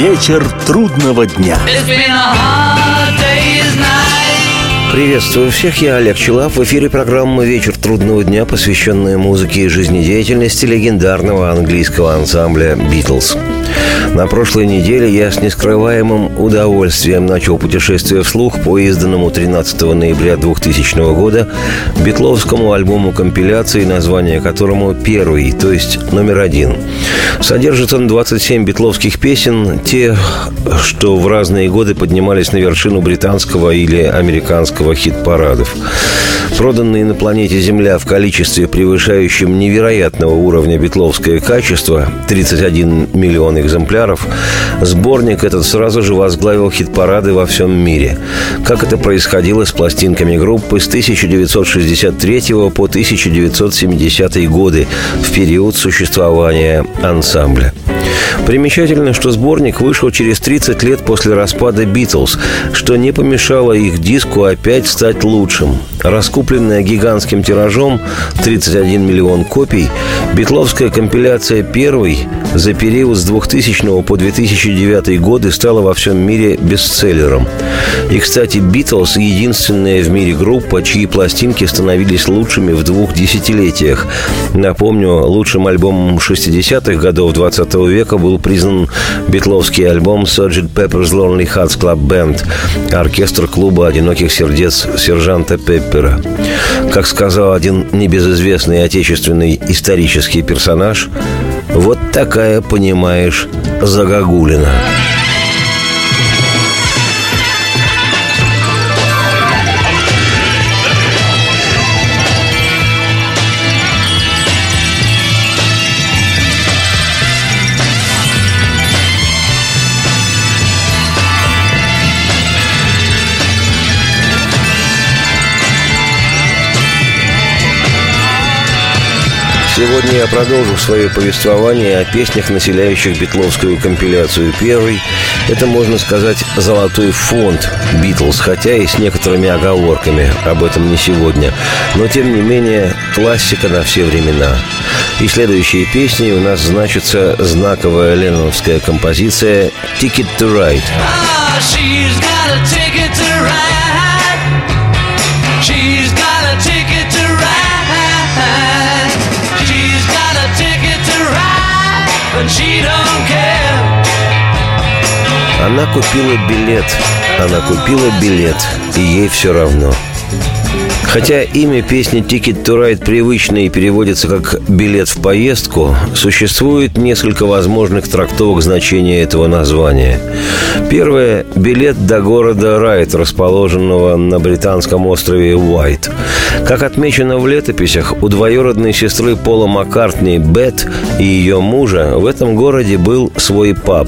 Вечер трудного дня. Приветствую всех, я Олег Челап. В эфире программа «Вечер трудного дня», посвященная музыке и жизнедеятельности легендарного английского ансамбля «Битлз». На прошлой неделе я с нескрываемым удовольствием начал путешествие вслух по изданному 13 ноября 2000 года битловскому альбому компиляции, название которому «Первый», то есть номер один. Содержит он 27 битловских песен, те, что в разные годы поднимались на вершину британского или американского хит-парадов. Проданные на планете Земля в количестве превышающем невероятного уровня битловское качество, 31 миллион экземпляров, сборник этот сразу же возглавил хит-парады во всем мире. Как это происходило с пластинками группы с 1963 по 1970 годы в период существования ансамбля. Примечательно, что сборник вышел через 30 лет после распада «Битлз», что не помешало их диску опять стать лучшим. Раскупленная гигантским тиражом 31 миллион копий, битловская компиляция «Первый» за период с 2000 по 2009 годы стала во всем мире бестселлером. И, кстати, «Битлз» — единственная в мире группа, чьи пластинки становились лучшими в двух десятилетиях. Напомню, лучшим альбомом 60-х годов 20 века был признан битловский альбом Sgt. Pepper's Lonely Hearts Club Band, оркестр клуба «Одиноких сердец» сержанта Пеппера. Как сказал один небезызвестный отечественный исторический персонаж, вот такая, понимаешь, загогулина. Сегодня я продолжу свое повествование о песнях, населяющих битловскую компиляцию первой. Это, можно сказать, золотой фонд Битлз, хотя и с некоторыми оговорками. Об этом не сегодня. Но, тем не менее, классика на все времена. И следующие песни у нас значится знаковая ленноновская композиция «Ticket to Ride». She's Она купила билет, она купила билет, и ей все равно. Хотя имя песни «Ticket to Ride» привычно и переводится как «билет в поездку», существует несколько возможных трактовок значения этого названия. Первое – билет до города Райт, расположенного на британском острове Уайт. Как отмечено в летописях, у двоюродной сестры Пола Маккартни Бет и ее мужа в этом городе был свой паб.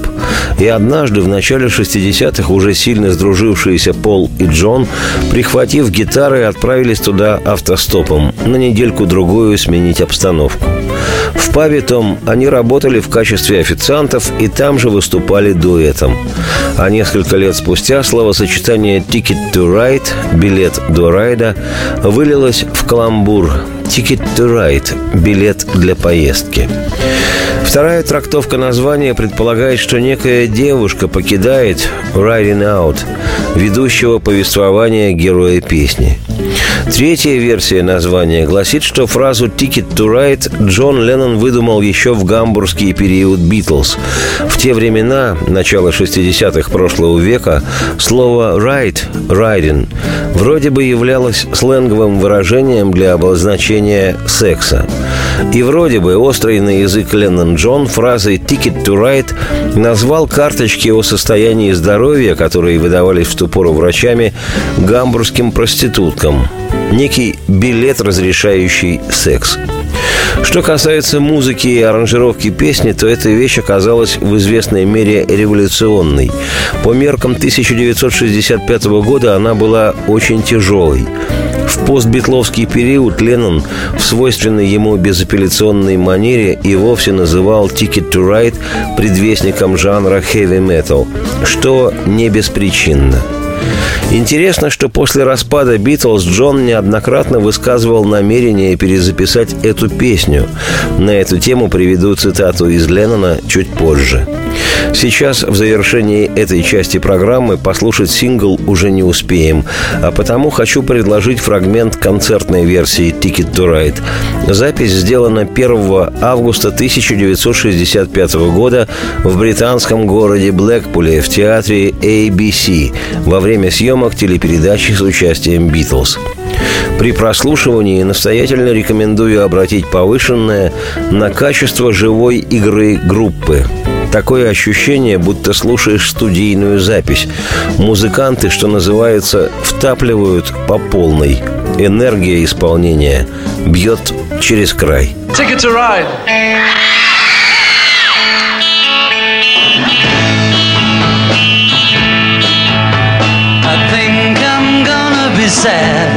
И однажды в начале 60-х уже сильно сдружившиеся Пол и Джон, прихватив гитары, отправились туда автостопом на недельку-другую сменить обстановку. В пабе том они работали в качестве официантов и там же выступали дуэтом. А несколько лет спустя словосочетание «ticket to ride» – «билет до райда» вылилось в каламбур «ticket to ride» – «билет для поездки». Вторая трактовка названия предполагает, что некая девушка покидает «riding out» ведущего повествования героя песни. Третья версия названия гласит, что фразу «Ticket to Ride» Джон Леннон выдумал еще в гамбургский период «Битлз». В те времена, начало 60-х прошлого века, слово «ride» – «riding» вроде бы являлось сленговым выражением для обозначения секса. И вроде бы острый на язык Леннон Джон фразой «ticket to ride» назвал карточки о состоянии здоровья, которые выдавались в ту пору врачами, гамбургским проституткам. Некий билет, разрешающий секс. Что касается музыки и аранжировки песни, то эта вещь оказалась в известной мере революционной. По меркам 1965 года она была очень тяжелой. В постбитловский период Леннон в свойственной ему безапелляционной манере и вовсе называл «Ticket to Ride» предвестником жанра metal, что не беспричинно – Интересно, что после распада Битлз Джон неоднократно высказывал намерение перезаписать эту песню. На эту тему приведу цитату из Леннона чуть позже. Сейчас, в завершении этой части программы, послушать сингл уже не успеем, а потому хочу предложить фрагмент концертной версии «Ticket to Ride». Запись сделана 1 августа 1965 года в британском городе Блэкпуле в театре ABC во время съемок телепередачи с участием «Битлз». При прослушивании настоятельно рекомендую обратить повышенное на качество живой игры группы. Такое ощущение, будто слушаешь студийную запись. Музыканты, что называется, втапливают по полной. Энергия исполнения бьет через край. Ticket to ride. I think I'm gonna be sad.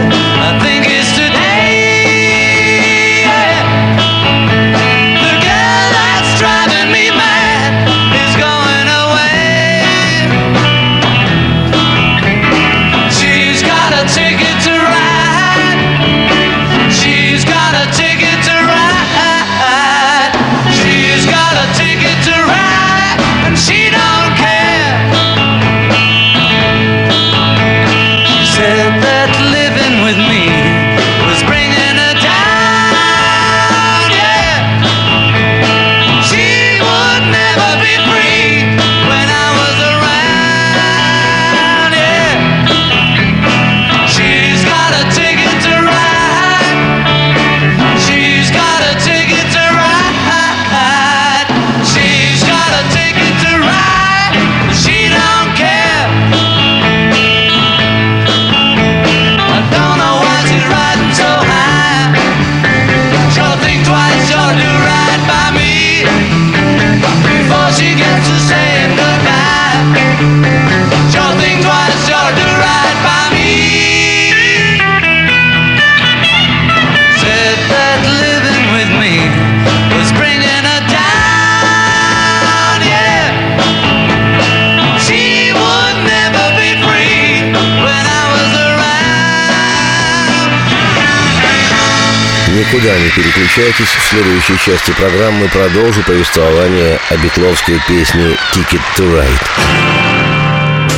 Переключайтесь. В следующей части программы продолжу повествование о битловской песне «Ticket to Ride».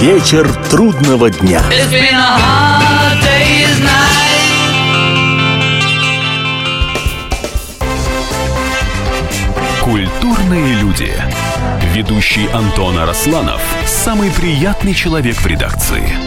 Вечер трудного дня. It's been a hard day's night. Культурные люди. Ведущий Антон Арасланов – самый приятный человек в редакции.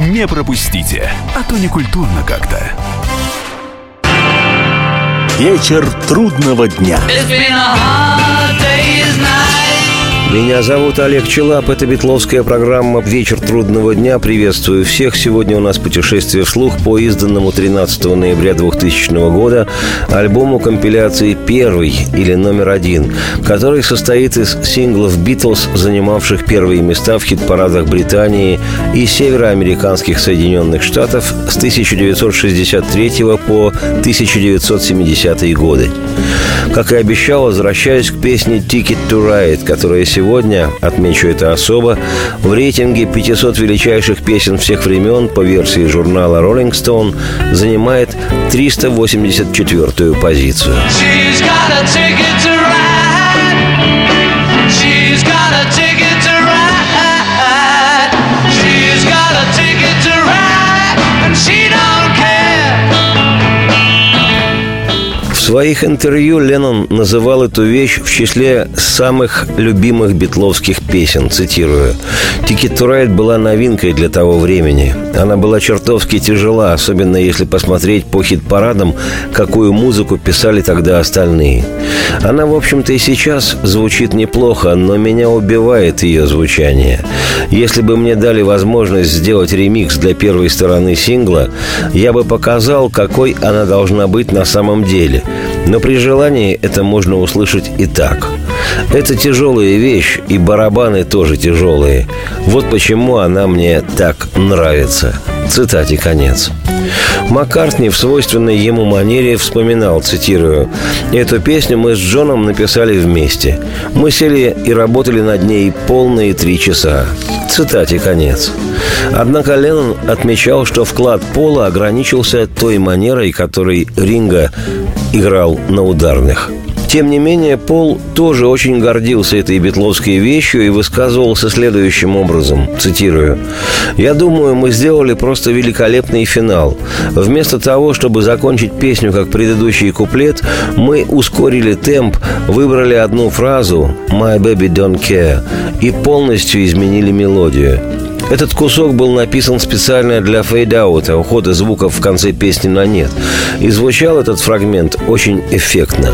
Не пропустите, а то не культурно как-то. Вечер трудного дня. It's been a hard day's night. Меня зовут Олег Челап. Это Битловская программа «Вечер трудного дня». Приветствую всех. Сегодня у нас путешествие вслух по изданному 13 ноября 2000 года альбому компиляции «Первый» или «Номер один», который состоит из синглов «Битлз», занимавших первые места в хит-парадах Британии и североамериканских Соединенных Штатов с 1963 по 1970 годы. Как и обещал, возвращаюсь к песне «Ticket to Ride», которая сегодня, отмечу это особо, в рейтинге 500 величайших песен всех времен по версии журнала Rolling Stone занимает 384-ю позицию. She's got a ticket to ride. She's got a ticket to ride. She's got a ticket to ride. And she don't care. В своих интервью Леннон называл эту вещь в числе самых любимых битловских песен, цитирую. «Ticket to Ride» была новинкой для того времени. Она была чертовски тяжела, особенно если посмотреть по хит-парадам, какую музыку писали тогда остальные. Она, в общем-то, и сейчас звучит неплохо, но меня убивает ее звучание. Если бы мне дали возможность сделать ремикс для первой стороны сингла, я бы показал, какой она должна быть на самом деле. Но при желании это можно услышать и так. Это тяжелая вещь, и барабаны тоже тяжелые. Вот почему она мне так нравится. Цитате конец. Маккартни в свойственной ему манере вспоминал, цитирую, «Эту песню мы с Джоном написали вместе. Мы сели и работали над ней полные три часа». Цитате конец. Однако Леннон отмечал, что вклад Пола ограничился той манерой, которой Ринга играл на ударных – тем не менее, Пол тоже очень гордился этой битловской вещью и высказывался следующим образом, цитирую, «Я думаю, мы сделали просто великолепный финал. Вместо того, чтобы закончить песню как предыдущий куплет, мы ускорили темп, выбрали одну фразу «My baby don't care» и полностью изменили мелодию. Этот кусок был написан специально для фейдаута, ухода звуков в конце песни на нет. И звучал этот фрагмент очень эффектно.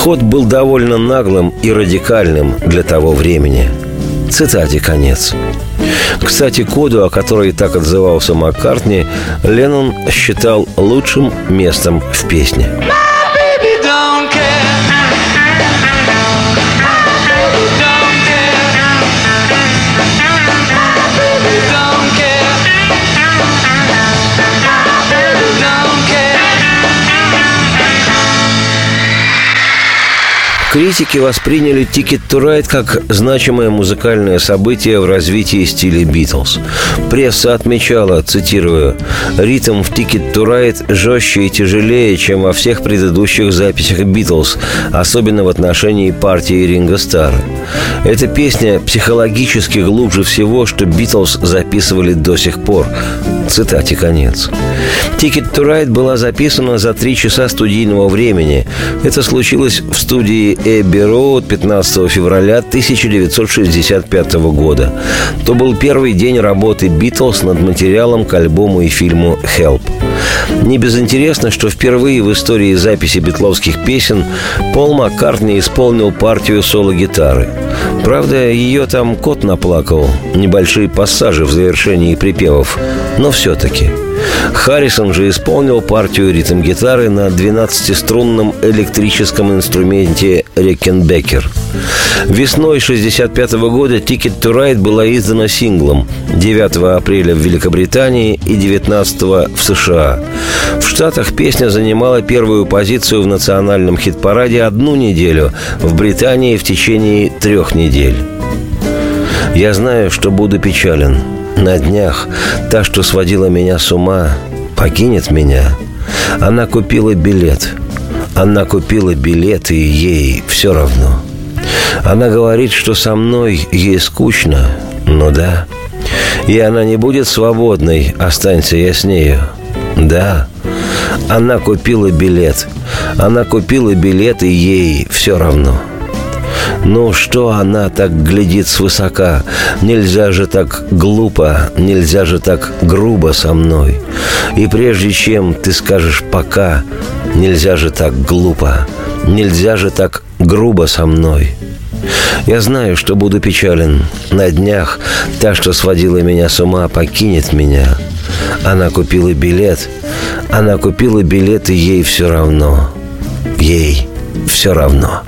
Ход был довольно наглым и радикальным для того времени. Цитате конец. Кстати, коду, о которой так отзывался Маккартни, Леннон считал лучшим местом в песне. Критики восприняли Ticket to Ride как значимое музыкальное событие в развитии стиля Битлз. Пресса отмечала, цитирую, «Ритм в Ticket to Ride жестче и тяжелее, чем во всех предыдущих записях Битлз, особенно в отношении партии Ринга Стара. Эта песня психологически глубже всего, что Битлз записывали до сих пор. Цитате конец. «Ticket to Ride» была записана за три часа студийного времени. Это случилось в студии Эбби Роуд 15 февраля 1965 года. То был первый день работы «Битлз» над материалом к альбому и фильму «Help». Не безинтересно, что впервые в истории записи битловских песен Пол Маккартни исполнил партию соло-гитары. Правда, ее там кот наплакал, небольшие пассажи в завершении припевов, но все-таки – Харрисон же исполнил партию ритм-гитары на 12-струнном электрическом инструменте Рекенбекер. Весной 1965 года «Ticket to Ride» была издана синглом 9 апреля в Великобритании и 19 в США. В Штатах песня занимала первую позицию в национальном хит-параде одну неделю, в Британии в течение трех недель. Я знаю, что буду печален – на днях та, что сводила меня с ума, покинет меня. Она купила билет. Она купила билет, и ей все равно. Она говорит, что со мной ей скучно. Ну да. И она не будет свободной, останься я с нею. Да. Она купила билет. Она купила билет, и ей все равно. Ну что она так глядит свысока? Нельзя же так глупо, нельзя же так грубо со мной. И прежде чем ты скажешь «пока», нельзя же так глупо, нельзя же так грубо со мной. Я знаю, что буду печален. На днях та, что сводила меня с ума, покинет меня. Она купила билет. Она купила билет, и ей все равно. Ей все равно.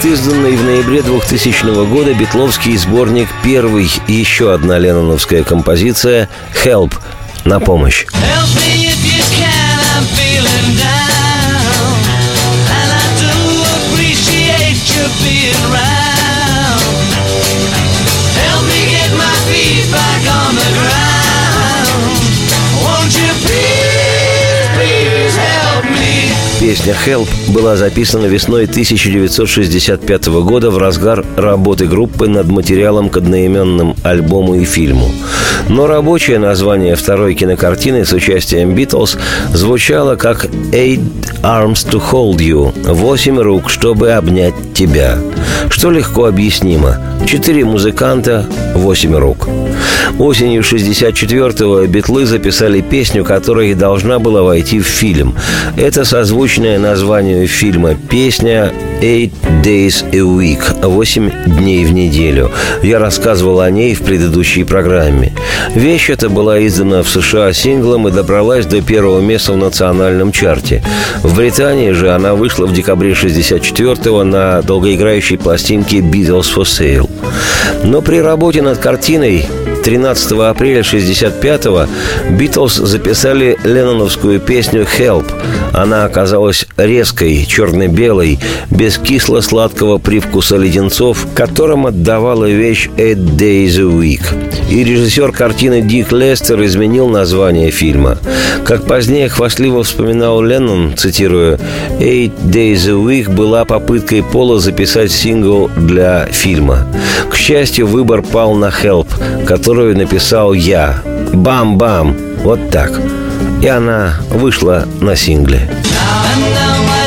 Продолжает изданный в ноябре 2000 года битловский сборник «Первый» и еще одна ленноновская композиция «Help» на помощь. Help me Песня «Help» была записана весной 1965 года в разгар работы группы над материалом к одноименным альбому и фильму. Но рабочее название второй кинокартины с участием «Битлз» звучало как «Eight Arms to Hold You» – «Восемь рук, чтобы обнять тебя», что легко объяснимо. Четыре музыканта, восемь рук. Осенью 64-го битлы записали песню, которая должна была войти в фильм. Это созвучное названию фильма песня «Eight Days a Week» – «Восемь дней в неделю». Я рассказывал о ней в предыдущей программе. Вещь эта была издана в США синглом и добралась до первого места в национальном чарте. В Британии же она вышла в декабре 64-го на долгоиграющей пластинке «Beatles for Sale». Но при работе над картиной 13 апреля 65-го Битлз записали ленноновскую песню «Help». Она оказалась резкой, черно-белой, без кисло-сладкого привкуса леденцов, которым отдавала вещь «Eight Days a Week». И режиссер картины Дик Лестер изменил название фильма. Как позднее хвастливо вспоминал Леннон, цитирую, «Eight Days a Week» была попыткой Пола записать сингл для фильма. К счастью, выбор пал на «Help», которую написал я. Бам-бам! Вот так. И она вышла на сингле. And now my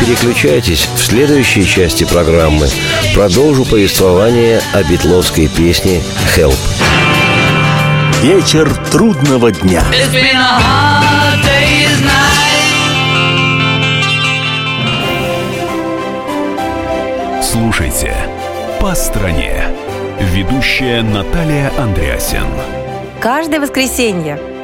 переключайтесь, в следующей части программы продолжу повествование о битловской песне «Help». Вечер трудного дня. It's been a hard day's night. Слушайте «По стране». Ведущая Наталья Андреасен. Каждое воскресенье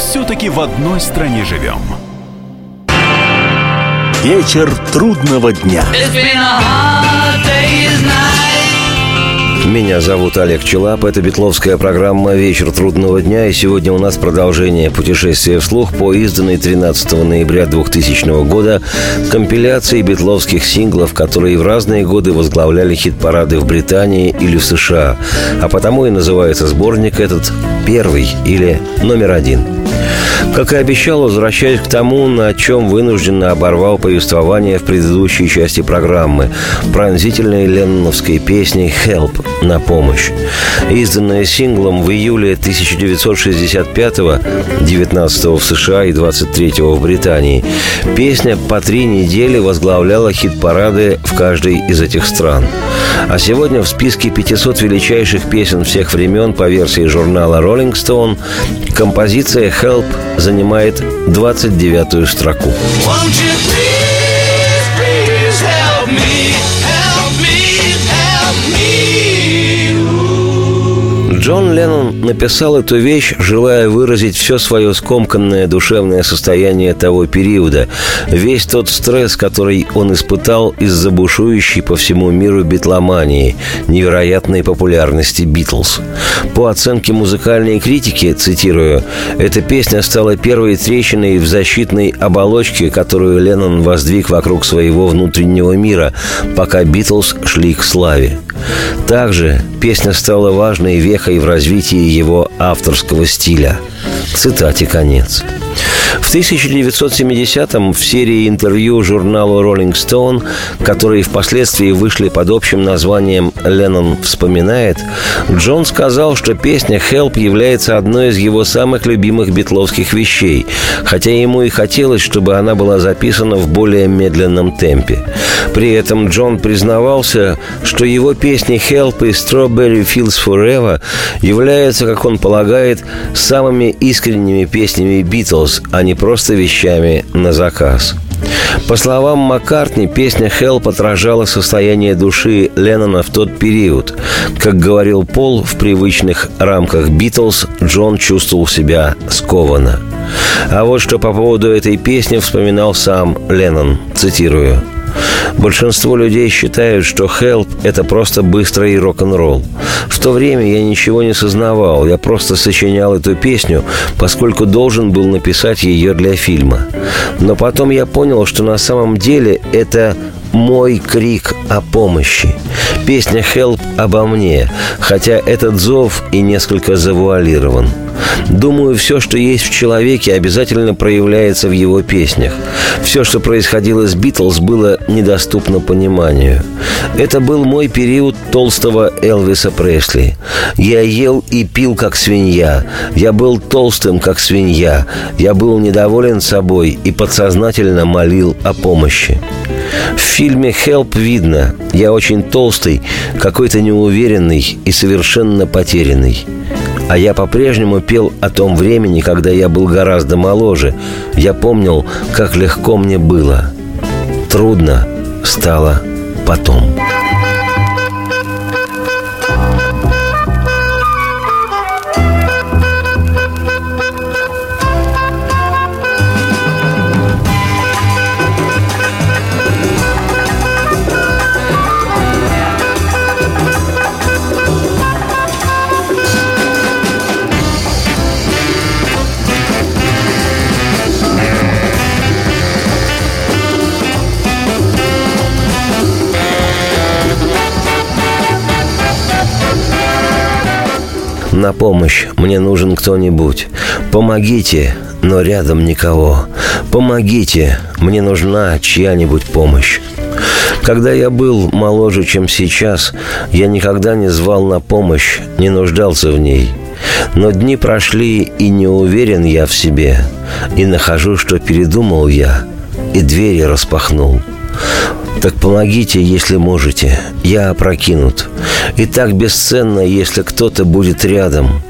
Все-таки в одной стране живем. Вечер трудного дня. It's been a hard day's night. Меня зовут Олег Челап, это Бетловская программа «Вечер трудного дня», и сегодня у нас продолжение путешествия вслух по изданной 13 ноября 2000 года компиляции бетловских синглов, которые в разные годы возглавляли хит-парады в Британии или в США, а потому и называется сборник этот «Первый» или «Номер один». Как и обещал, возвращаюсь к тому, на чем вынужденно оборвал повествование в предыдущей части программы – пронзительной ленноновской песни «Help» – «На помощь». Изданная синглом в июле 1965-го, 19-го в США и 23-го в Британии, песня по три недели возглавляла хит-парады в каждой из этих стран. А сегодня в списке 500 величайших песен всех времен по версии журнала Rolling Stone композиция «Help» занимает 29-ю строку. Won't you please, Джон Леннон написал эту вещь, желая выразить все свое скомканное душевное состояние того периода, весь тот стресс, который он испытал из-за бушующей по всему миру битломании, невероятной популярности Битлз. По оценке музыкальной критики, цитирую, «Эта песня стала первой трещиной в защитной оболочке, которую Леннон воздвиг вокруг своего внутреннего мира, пока Битлз шли к славе». Также песня стала важной вехой в развитии его авторского стиля. Цитате конец. В 1970-м в серии интервью журналу Rolling Stone, которые впоследствии вышли под общим названием «Леннон вспоминает», Джон сказал, что песня «Help» является одной из его самых любимых битловских вещей, хотя ему и хотелось, чтобы она была записана в более медленном темпе. При этом Джон признавался, что его песни «Help» и «Strawberry Fields Forever» являются, как он полагает, самыми искренними песнями Битлз, а не просто вещами на заказ. По словам Маккартни, песня «Help» отражала состояние души Леннона в тот период. Как говорил Пол, в привычных рамках «Битлз» Джон чувствовал себя скованно. А вот что по поводу этой песни вспоминал сам Леннон, цитирую – Большинство людей считают, что «Help» — это просто быстрый рок-н-ролл. В то время я ничего не сознавал, я просто сочинял эту песню, поскольку должен был написать ее для фильма. Но потом я понял, что на самом деле это мой крик о помощи. Песня «Help» обо мне, хотя этот зов и несколько завуалирован. Думаю, все, что есть в человеке, обязательно проявляется в его песнях. Все, что происходило с Битлз, было недоступно пониманию. Это был мой период толстого Элвиса Пресли. Я ел и пил, как свинья. Я был толстым, как свинья. Я был недоволен собой и подсознательно молил о помощи. В фильме «Help» видно, я очень толстый, какой-то неуверенный и совершенно потерянный. А я по-прежнему пел о том времени, когда я был гораздо моложе. Я помнил, как легко мне было. Трудно стало потом. На помощь мне нужен кто-нибудь. Помогите, но рядом никого. Помогите, мне нужна чья-нибудь помощь. Когда я был моложе, чем сейчас, я никогда не звал на помощь, не нуждался в ней. Но дни прошли, и не уверен я в себе. И нахожу, что передумал я, и двери распахнул. Так помогите, если можете. Я опрокинут. И так бесценно, если кто-то будет рядом.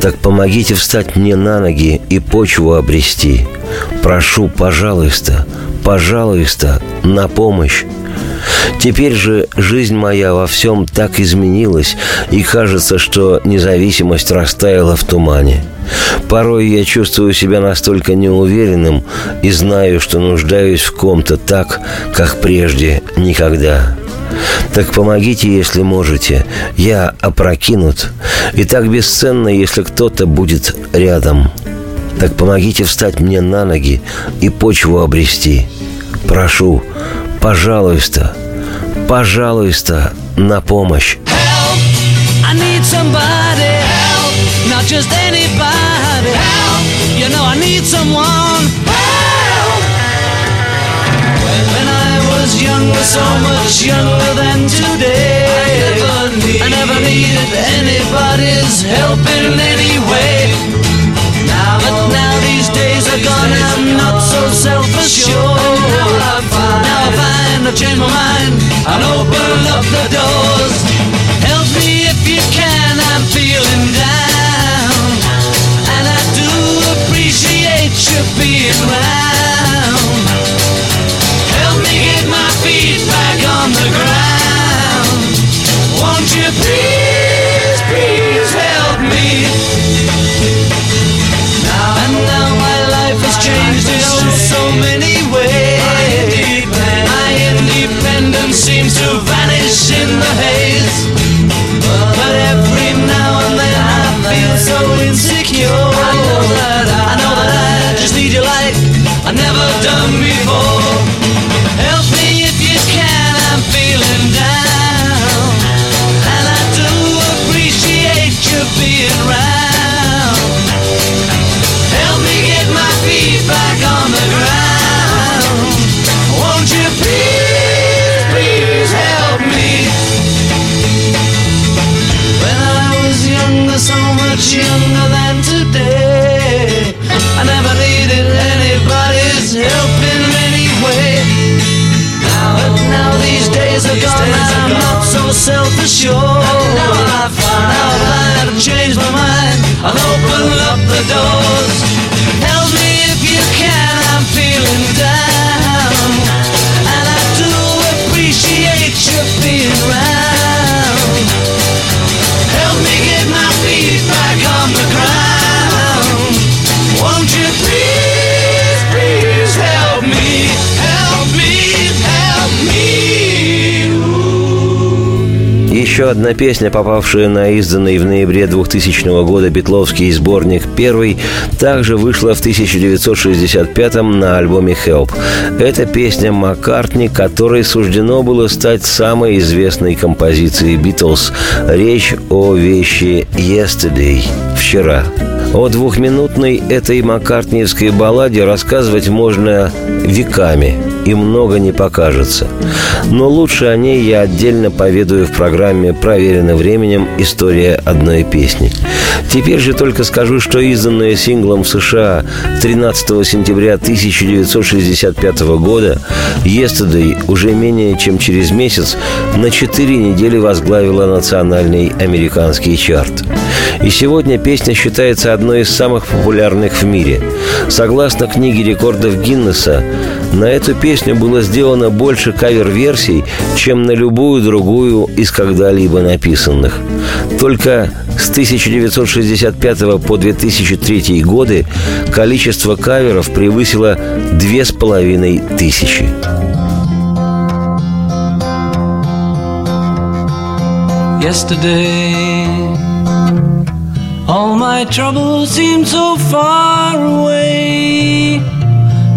Так помогите встать мне на ноги и почву обрести. Прошу, пожалуйста, пожалуйста, на помощь. Теперь же жизнь моя во всем так изменилась, и кажется, что независимость растаяла в тумане. Порой я чувствую себя настолько неуверенным и знаю, что нуждаюсь в ком-то так, как прежде никогда. Так помогите, если можете. Я опрокинут. И так бесценно, если кто-то будет рядом. Так помогите встать мне на ноги и почву обрести. Прошу, пожалуйста, пожалуйста, на помощь. I need somebody help, not just anybody help. You know I need someone help. When I was younger, so much younger than today, I never, need, I never needed anybody's help in any way. Find I've my mind and open up the doors. Help me if you can, I'm feeling down. And I do appreciate you being round. Help me get my feet back on the ground. So insecure. Еще одна песня, попавшая на изданный в ноябре 2000 года битловский сборник «Первый», также вышла в 1965 на альбоме «Help». Это песня Маккартни, которой суждено было стать самой известной композицией «Битлз». Речь о вещи «Yesterday» – «Вчера». О двухминутной этой маккартниевской балладе рассказывать можно веками, и много не покажется. Но лучше о ней я отдельно поведаю в программе «Проверено временем. История одной песни». Теперь же только скажу, что изданная синглом в США 13 сентября 1965 года «Yesterday» уже менее чем через месяц на 4 недели возглавила национальный американский чарт. И сегодня песня считается одной из самых популярных в мире. Согласно книге рекордов Гиннесса, на эту песню было сделано больше кавер-версий, чем на любую другую из когда-либо написанных. Только с 1965 по 2003 годы количество каверов превысило две с половиной тысячи. yesterday. All my troubles seem so far away.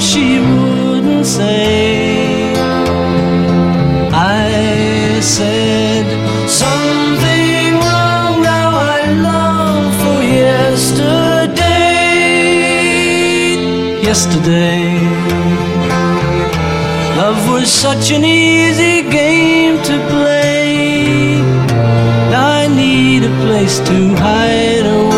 She wouldn't say. I said something wrong. Now I long for yesterday. Yesterday. Love was such an easy game to play. I need a place to hide away.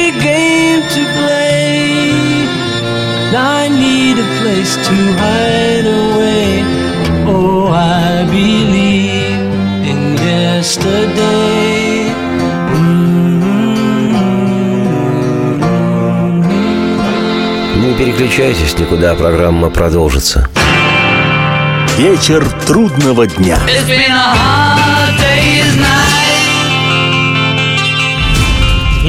to hide away. Oh, I believe in yesterday. Не переключайтесь никуда, программа продолжится. Вечер трудного дня. It's been a hard day's night.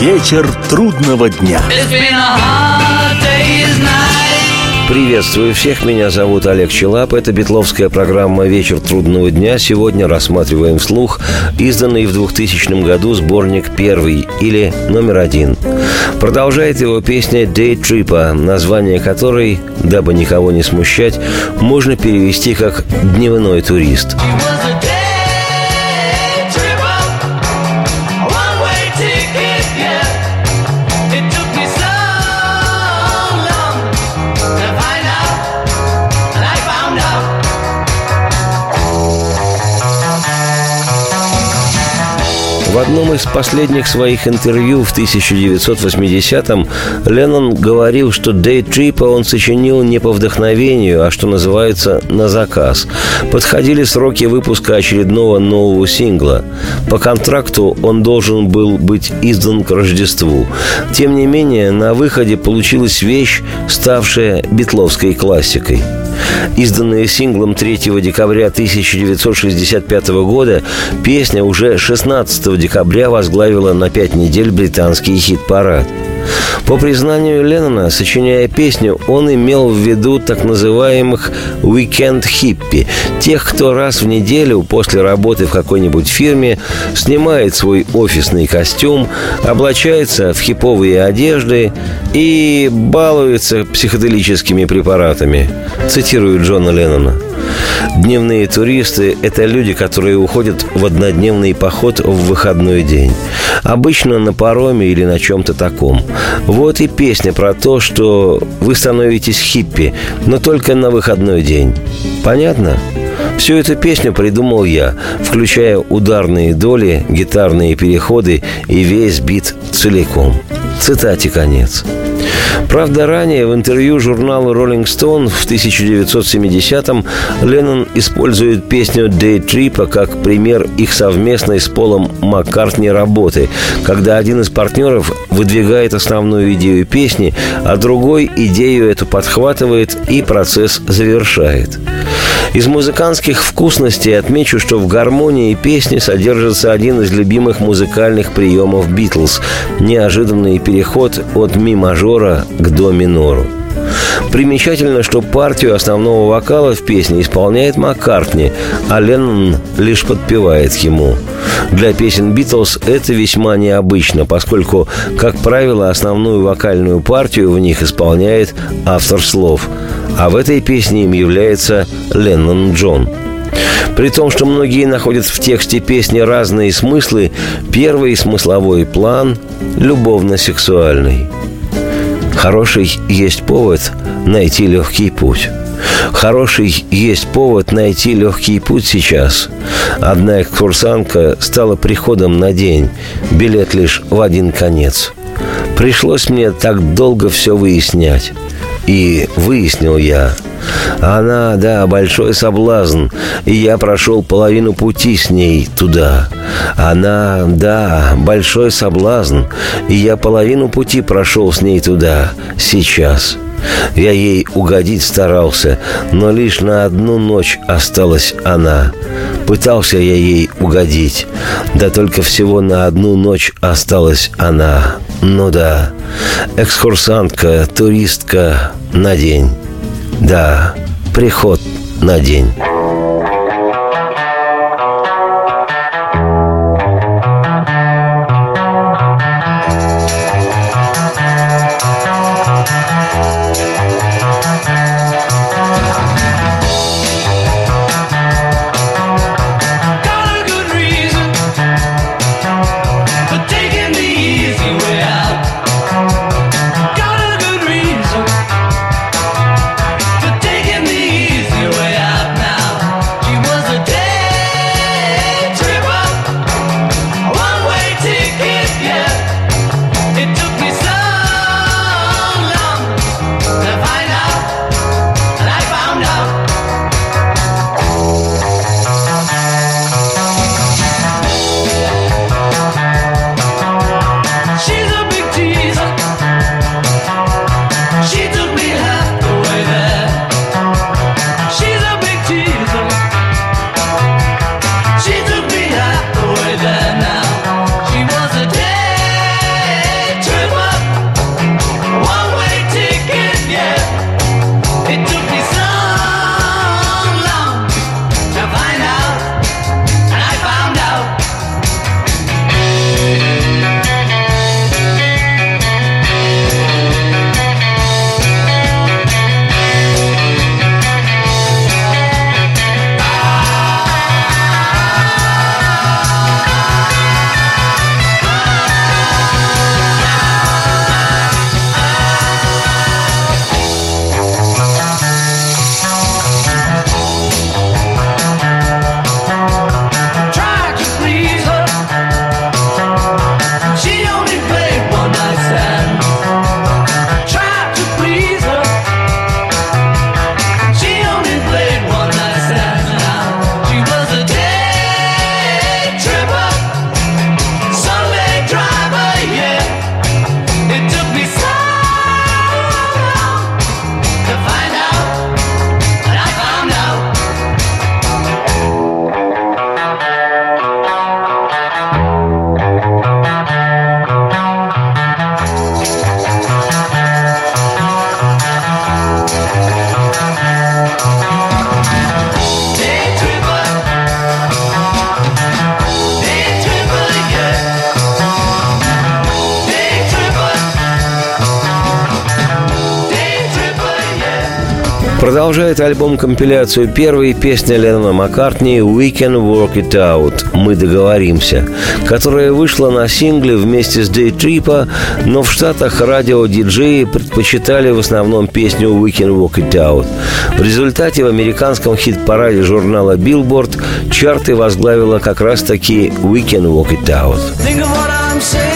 Вечер трудного дня. Приветствую всех, меня зовут Олег Челап. Это битловская программа «Вечер трудного дня». Сегодня рассматриваем вслух изданный в 2000 году сборник «Первый» или «Номер один». Продолжает его песня «Day Tripper», название которой, дабы никого не смущать, можно перевести как «Дневной турист». was a одном из последних своих интервью в 1980-м Леннон говорил, что «Day Trip» он сочинил не по вдохновению, а что называется «на заказ». Подходили сроки выпуска очередного нового сингла. По контракту он должен был быть издан к Рождеству. Тем не менее, на выходе получилась вещь, ставшая битловской классикой. Изданная синглом 3 декабря 1965 года, песня уже 16 декабря возглавила на пять недель британский хит-парад – по признанию Леннона, сочиняя песню, он имел в виду так называемых «weekend хиппи» – тех, кто раз в неделю после работы в какой-нибудь фирме снимает свой офисный костюм, облачается в хиповые одежды и балуется психоделическими препаратами. Цитирую Джона Леннона. Дневные туристы – это люди, которые уходят в однодневный поход в выходной день. Обычно на пароме или на чем-то таком. Вот и песня про то, что вы становитесь хиппи, но только на выходной день. Понятно? Всю эту песню придумал я, включая ударные доли, гитарные переходы и весь бит целиком. Цитате конец. Правда, ранее в интервью журналу Rolling Stone в 1970-м Леннон использует песню «Day Trip» как пример их совместной с Полом Маккартни работы, когда один из партнеров выдвигает основную идею песни, а другой идею эту подхватывает и процесс завершает. Из музыкантских вкусностей отмечу, что в гармонии песни содержится один из любимых музыкальных приемов Битлз – неожиданный переход от ми мажора к до минору. Примечательно, что партию основного вокала в песне исполняет Маккартни, а Леннон лишь подпевает ему. Для песен Битлз это весьма необычно, поскольку, как правило, основную вокальную партию в них исполняет автор слов, а в этой песне им является Леннон Джон. При том, что многие находят в тексте песни разные смыслы, первый смысловой план – любовно-сексуальный – Хороший есть повод найти легкий путь. Хороший есть повод найти легкий путь сейчас. Одна экскурсантка стала приходом на день, билет лишь в один конец. Пришлось мне так долго все выяснять. И выяснил я, она, да, большой соблазн, и я прошел половину пути с ней туда. Она, да, большой соблазн, и я половину пути прошел с ней туда, сейчас. Я ей угодить старался, но лишь на одну ночь осталась она. Пытался я ей угодить, да только всего на одну ночь осталась она. Ну да, экскурсантка, туристка на день. Да, приход на день. Продолжает альбом-компиляцию первой песня Леннона Маккартни «We Can Work It Out» «Мы договоримся», которая вышла на сингле вместе с Day Trip, но в Штатах радио-диджеи предпочитали в основном песню «We Can Work It Out». В результате в американском хит-параде журнала Billboard чарты возглавила как раз-таки «We Can Work It Out». Think of what I'm saying.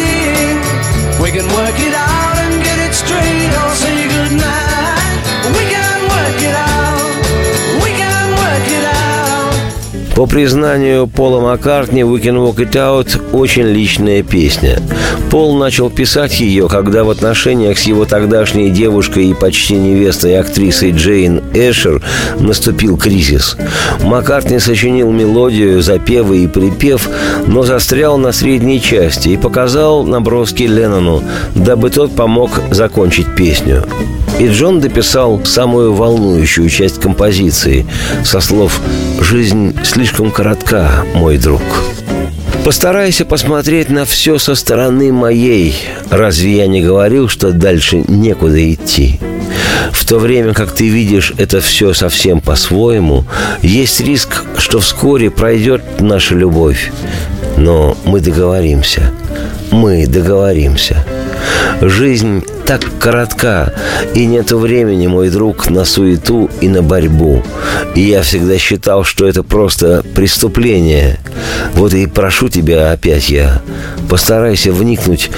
По признанию Пола Маккартни, «We Can Walk It Out» – очень личная песня. Пол начал писать ее, когда в отношениях с его тогдашней девушкой и почти невестой актрисой Джейн Эшер наступил кризис. Маккартни сочинил мелодию, запевы и припев, но застрял на средней части и показал наброски Леннону, дабы тот помог закончить песню. И Джон дописал самую волнующую часть композиции со слов «Жизнь слишком коротка, мой друг». Постарайся посмотреть на все со стороны моей. Разве я не говорил, что дальше некуда идти? В то время как ты видишь это все совсем по-своему, есть риск, что вскоре пройдет наша любовь. Но мы договоримся. Мы договоримся. Жизнь так коротка, и нету времени, мой друг, на суету и на борьбу. И я всегда считал, что это просто преступление. Вот и прошу тебя опять я, постарайся вникнуть,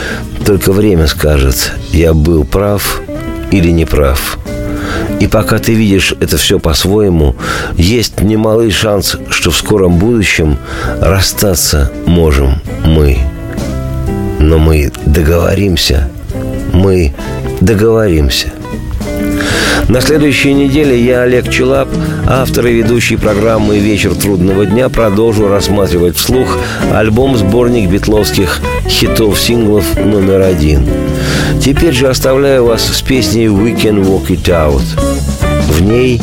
только время скажет, я был прав или не прав. И пока ты видишь это все по-своему, есть немалый шанс, что в скором будущем расстаться можем мы. Но мы договоримся. Мы договоримся. На следующей неделе я, Олег Челап, автор и ведущий программы «Вечер трудного дня», продолжу рассматривать вслух альбом-сборник битловских хитов-синглов номер один. Теперь же оставляю вас с песней «We can walk it out». В ней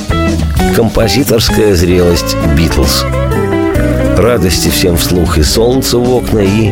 композиторская зрелость «Битлз». Радости всем вслух и солнце в окна, и